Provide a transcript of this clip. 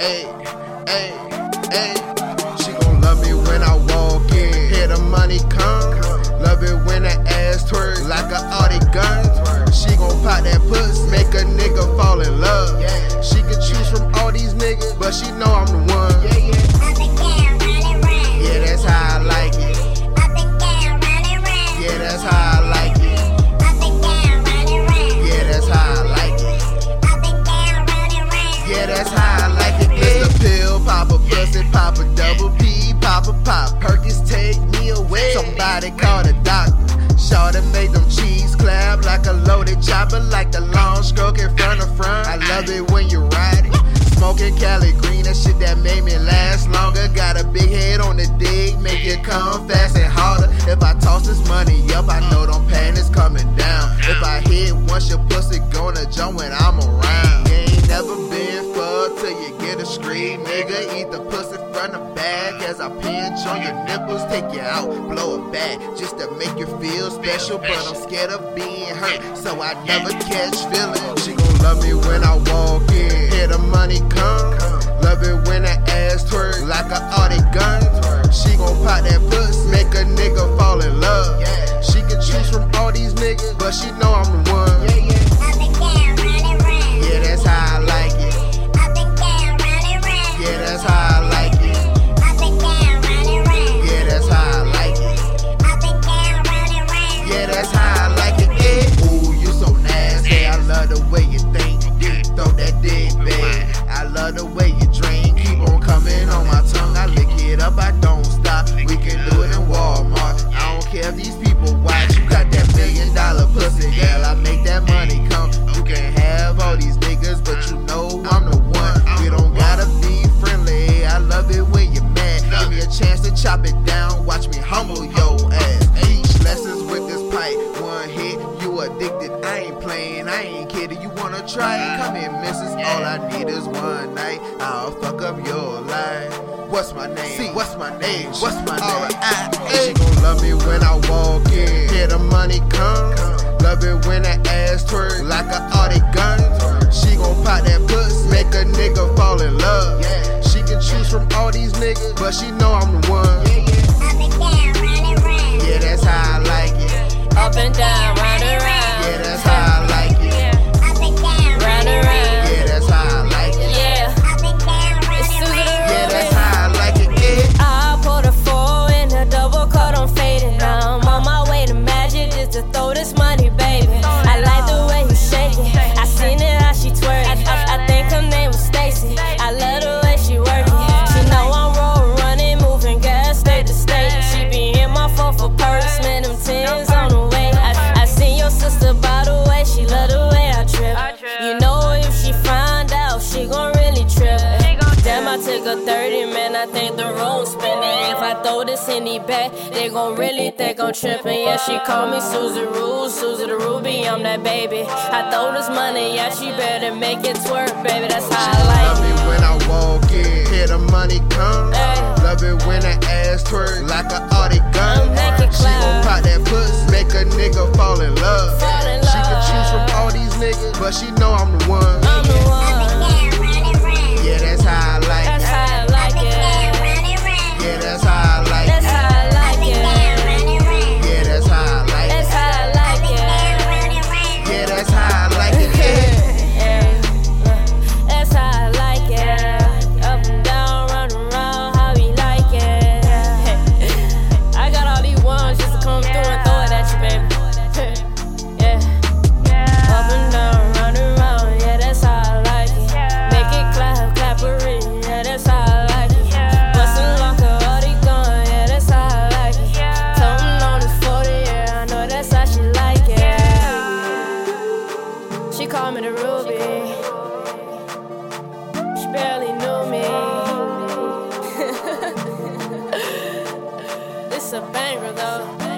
Hey, hey, hey. She gon' love me when I walk in. Hear the money come. Love it when the ass Somebody call the doctor. Shawty make them cheese clap like a loaded chopper, like the long stroke in front of front. I love it when you ride it. Smoking Cali green, that shit that made me last longer. Got a big head on the dig, make it come fast and harder. If I toss this money up, I know them panties coming down. If I hit once, your pussy gonna jump when I'm around. Back as I pinch on your nipples, take you out, blow it back just to make you feel special. But I'm scared of being hurt, so I never catch feelings. She gon' love me when I walk in, hear the money come. Love it when that ass twerk like a Audi gun. She gon' pop that pussy, make a nigga fall in love. She can choose from all these niggas, but she know try it? Come in, missus. All I need is one night. I'll fuck up your life. What's my name? See, what's my name? What's my name? And she gon' love me when I walk in. Hear the money come. Love it when that ass twerk like a Audi gun. She gon' pop that pussy, make a nigga fall in love. She can choose from all these niggas, but she know I'm the one. A 30, man, I think the room's spinning. If I throw this in the back, they gon' really think I'm tripping. Yeah, she call me Susie Rue, Susie Da Ruby, I'm that baby. I throw this money, yeah, she better make it twerk, baby, that's how I like Love it. it when I walk in. Hear the money come. Hey. Love it when that ass twerk like a Audi gun. Make She gon' pop that pussy, make a nigga fall in love. Fall in She can choose from all these niggas, but she know I'm the one. I'm the call me the Ruby. She barely knew me. it's a banger though.